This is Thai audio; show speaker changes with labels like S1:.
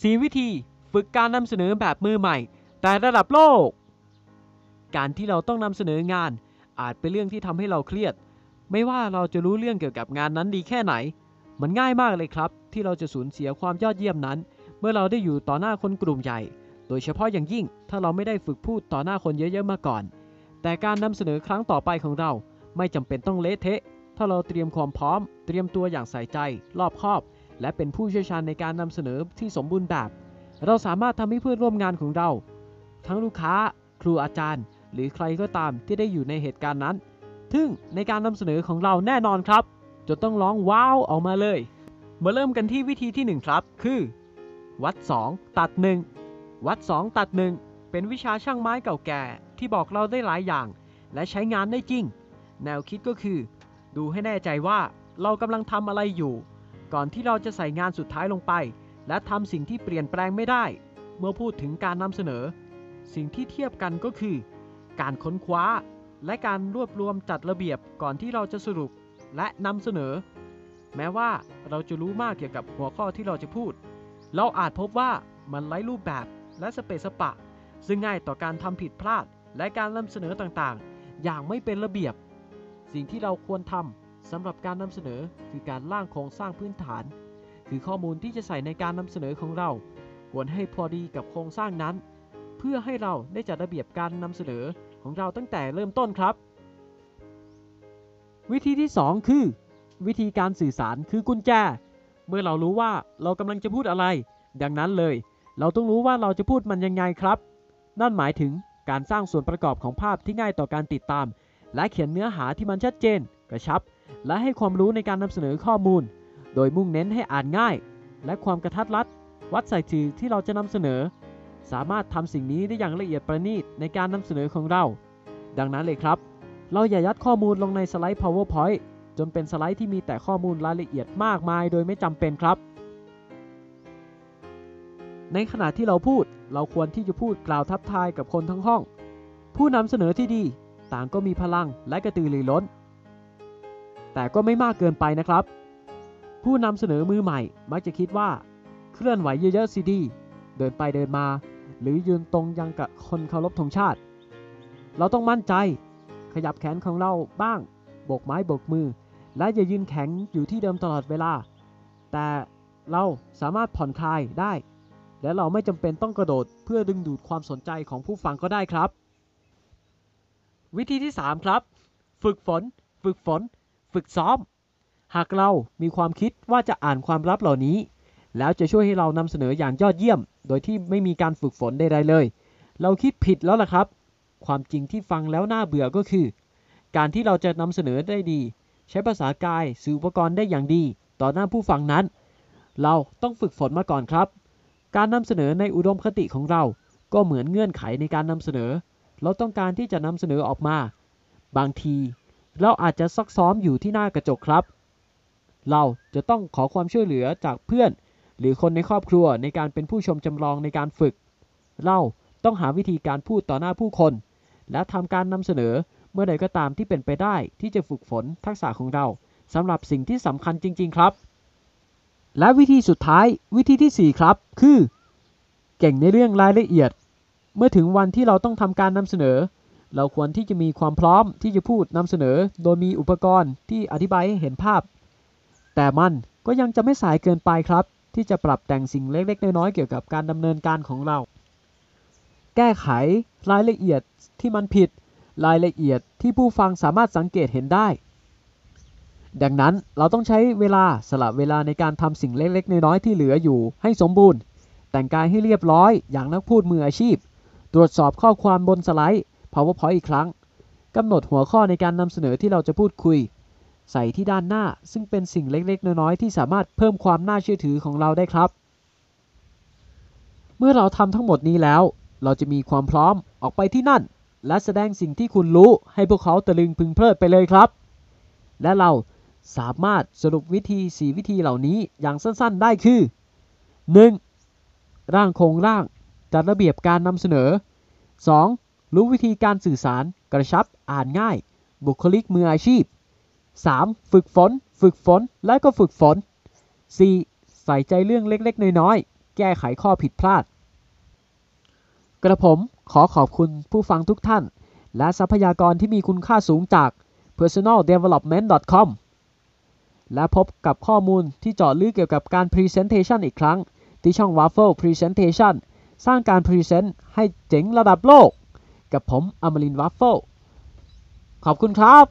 S1: 4 วิธีฝึกการนำเสนอแบบมือใหม่ แต่ระดับโลก การที่เราต้องนำเสนองาน อาจเป็นเรื่องที่ทำให้เราเครียด ไม่ว่าเราจะรู้เรื่องเกี่ยวกับงานนั้นดีแค่ไหน มันง่ายมากเลยครับ ที่เราจะสูญเสียความยอดเยี่ยมนั้น เมื่อเราได้อยู่ต่อหน้าคนกลุ่มใหญ่ โดยเฉพาะอย่างยิ่ง ถ้าเราไม่ได้ฝึกพูดต่อหน้าคนเยอะๆมาก่อน แต่การนำเสนอครั้งต่อไปของเรา ไม่จำเป็นต้องเละเทะ ถ้าเราเตรียมความพร้อม เตรียมตัวอย่างใส่ใจ รอบคอบ และเป็นผู้เชี่ยวชาญในการนำเสนอที่สมบูรณ์แบบ เราสามารถทำให้เพื่อนร่วมงานของเรา ทั้งลูกค้า ครูอาจารย์ หรือใครก็ตามที่ได้อยู่ในเหตุการณ์นั้น ทึ่งในการนำเสนอของเราแน่นอนครับ จนต้องร้องว้าวออกมาเลย มาเริ่มกันที่วิธีที่ 1 ครับ คือ วัด 2 ตัด 1 วัด 2 ตัด 1 เป็นวิชาช่างไม้เก่าแก่ ที่บอกเราได้หลายอย่าง และใช้งานได้จริง แนวคิดก็คือ ดูให้แน่ใจว่าเรากำลังทำอะไรอยู่ ก่อนที่เราจะใส่งานสุดท้ายลงไป และทำสิ่งที่เปลี่ยนแปลงไม่ได้ เมื่อพูดถึงการนำเสนอ สิ่งที่เทียบกันก็คือ การค้นคว้า และการรวบรวมจัดระเบียบก่อนที่เราจะสรุป และนำเสนอ แม้ว่าเราจะรู้มากเกี่ยวกับหัวข้อที่เราจะพูด เราอาจพบว่ามันไร้รูปแบบและสเปซสปะ ซึ่งง่ายต่อการทำผิดพลาด และการนำเสนอต่างๆ อย่างไม่เป็นระเบียบ สิ่งที่เราควรทำ สำหรับการนำเสนอคือการร่างโครงสร้างพื้นฐาน คือข้อมูลที่จะใส่ในการนำเสนอของเรา ควรให้พอดีกับโครงสร้างนั้น เพื่อให้เราได้จัดระเบียบการนำเสนอของเราตั้งแต่เริ่มต้นครับ วิธีที่ 2 คือ วิธีการสื่อสารคือกุญแจ เมื่อเรารู้ว่าเรากำลังจะพูดอะไร ดังนั้นเลย เราต้องรู้ว่าเราจะพูดมันยังไงครับ นั่นหมายถึงการสร้างส่วนประกอบของภาพที่ง่ายต่อการติดตาม และเขียนเนื้อหาที่มันชัดเจน กระชับ และให้ความรู้ในการนำเสนอข้อมูล โดยมุ่งเน้นให้อ่านง่าย และความกระทัดรัด วัดใส่จือที่เราจะนำเสนอ สามารถทำสิ่งนี้ได้อย่างละเอียดประณีตในการนำเสนอของเรา ดังนั้นเลยครับ เราอย่ายัดข้อมูลลงในสไลด์ PowerPoint จนเป็นสไลด์ที่มีแต่ข้อมูลรายละเอียดมากมาย โดยไม่จำเป็นครับ ในขณะที่เราพูด เราควรที่จะพูดกล่าวทับทายกับคนทั้งห้อง ผู้นำเสนอที่ดี ต่างก็มีพลังและกระตือรือร้น แต่ก็ไม่มากเกินไปนะครับ ผู้นำเสนอมือใหม่ มักจะคิดว่า เคลื่อนไหวเยอะๆสิดี เดินไปเดินมา หรือยืนตรงยังกับคนเคารพธงชาติ เราต้องมั่นใจ ขยับแขนของเราบ้าง โบกไม้โบกมือ และอย่ายืนแข็งอยู่ที่เดิมตลอดเวลา แต่เราสามารถผ่อนคลายได้ และเราไม่จำเป็นต้องกระโดดเพื่อดึงดูดความสนใจของผู้ฟังก็ได้ครับ วิธีที่ 3 ครับ ฝึกฝน ฝึกฝน ฝึกซ้อม หากเรามีความคิดว่าจะอ่านความลับเหล่านี้ แล้วจะช่วยให้เรานำเสนออย่างยอดเยี่ยม โดยที่ไม่มีการฝึกฝนใดๆเลย เราคิดผิดแล้วล่ะครับ ความจริงที่ฟังแล้วน่าเบื่อก็คือ การที่เราจะนำเสนอได้ดี ใช้ภาษากายสื่ออุปกรณ์ได้อย่างดี ต่อหน้าผู้ฟังนั้น เราต้องฝึกฝนมาก่อนครับ การนำเสนอในอุดมคติของเรา ก็เหมือนเงื่อนไขในการนำเสนอ เราต้องการที่จะนำเสนอออกมา บางที เราอาจจะซักซ้อมอยู่ที่หน้ากระจกครับ เราจะต้องขอความช่วยเหลือจากเพื่อน หรือคนในครอบครัวในการเป็นผู้ชมจำลองในการฝึก เราต้องหาวิธีการพูดต่อหน้าผู้คน และทำการนำเสนอเมื่อใดก็ตามที่เป็นไปได้ที่จะฝึกฝนทักษะของเราสำหรับสิ่งที่สำคัญจริง ๆ ครับ และวิธีสุดท้ายวิธีที่ 4 ครับ คือ เก่งในเรื่องรายละเอียด เมื่อถึงวันที่เราต้องทำการนำเสนอ เราควรที่จะมีความพร้อมที่จะพูดนำเสนอ โดยมีอุปกรณ์ที่อธิบายให้เห็นภาพ แต่มันก็ยังจะไม่สายเกินไปครับ ที่จะปรับแต่งสิ่งเล็ก ๆ น้อยๆเกี่ยวกับการดำเนินการของเรา แก้ไขรายละเอียดที่มันผิด รายละเอียดที่ผู้ฟังสามารถสังเกตเห็นได้ ดังนั้นเราต้องใช้เวลาสละเวลาในการทำสิ่งเล็ก ๆ น้อยๆที่เหลืออยู่ให้สมบูรณ์ แต่งกายให้เรียบร้อยอย่างนักพูดมืออาชีพ ตรวจสอบข้อความบนสไลด์ PowerPoint อีกครั้งกำหนดหัวข้อในการนำเสนอที่เราจะพูดคุย ใส่ที่ด้านหน้าซึ่งเป็นสิ่งเล็ก ๆ น้อย ๆ ที่สามารถเพิ่มความน่าเชื่อถือของเราได้ครับ เมื่อเราทำทั้งหมดนี้แล้ว เราจะมีความพร้อมออกไปที่นั่น และแสดงสิ่งที่คุณรู้ให้พวกเขาตะลึงพึงเพลิดไปเลยครับ และเราสามารถสรุปวิธี 4 วิธีเหล่านี้อย่างสั้นๆ ได้คือ 1. ร่างโครงร่างจัดระเบียบการนำเสนอ 2. รู้วิธีการสื่อสาร กระชับ อ่านง่าย บุคลิกมืออาชีพ 3. ฝึกฝน ฝึกฝน และก็ฝึกฝน 4. ใส่ใจเรื่องเล็กๆ น้อยๆ แก้ไขข้อผิดพลาด กระผมขอขอบคุณผู้ฟังทุกท่าน และทรัพยากรที่มีคุณค่าสูงจาก personaldevelopment.com และพบกับข้อมูลที่เจาะลึกเกี่ยวกับการ Presentation อีกครั้ง ที่ช่อง Waffle Presentation สร้างการ Present ให้เจ๋งระดับโลก กับผมอมรินวัฟเฟิลขอบคุณครับ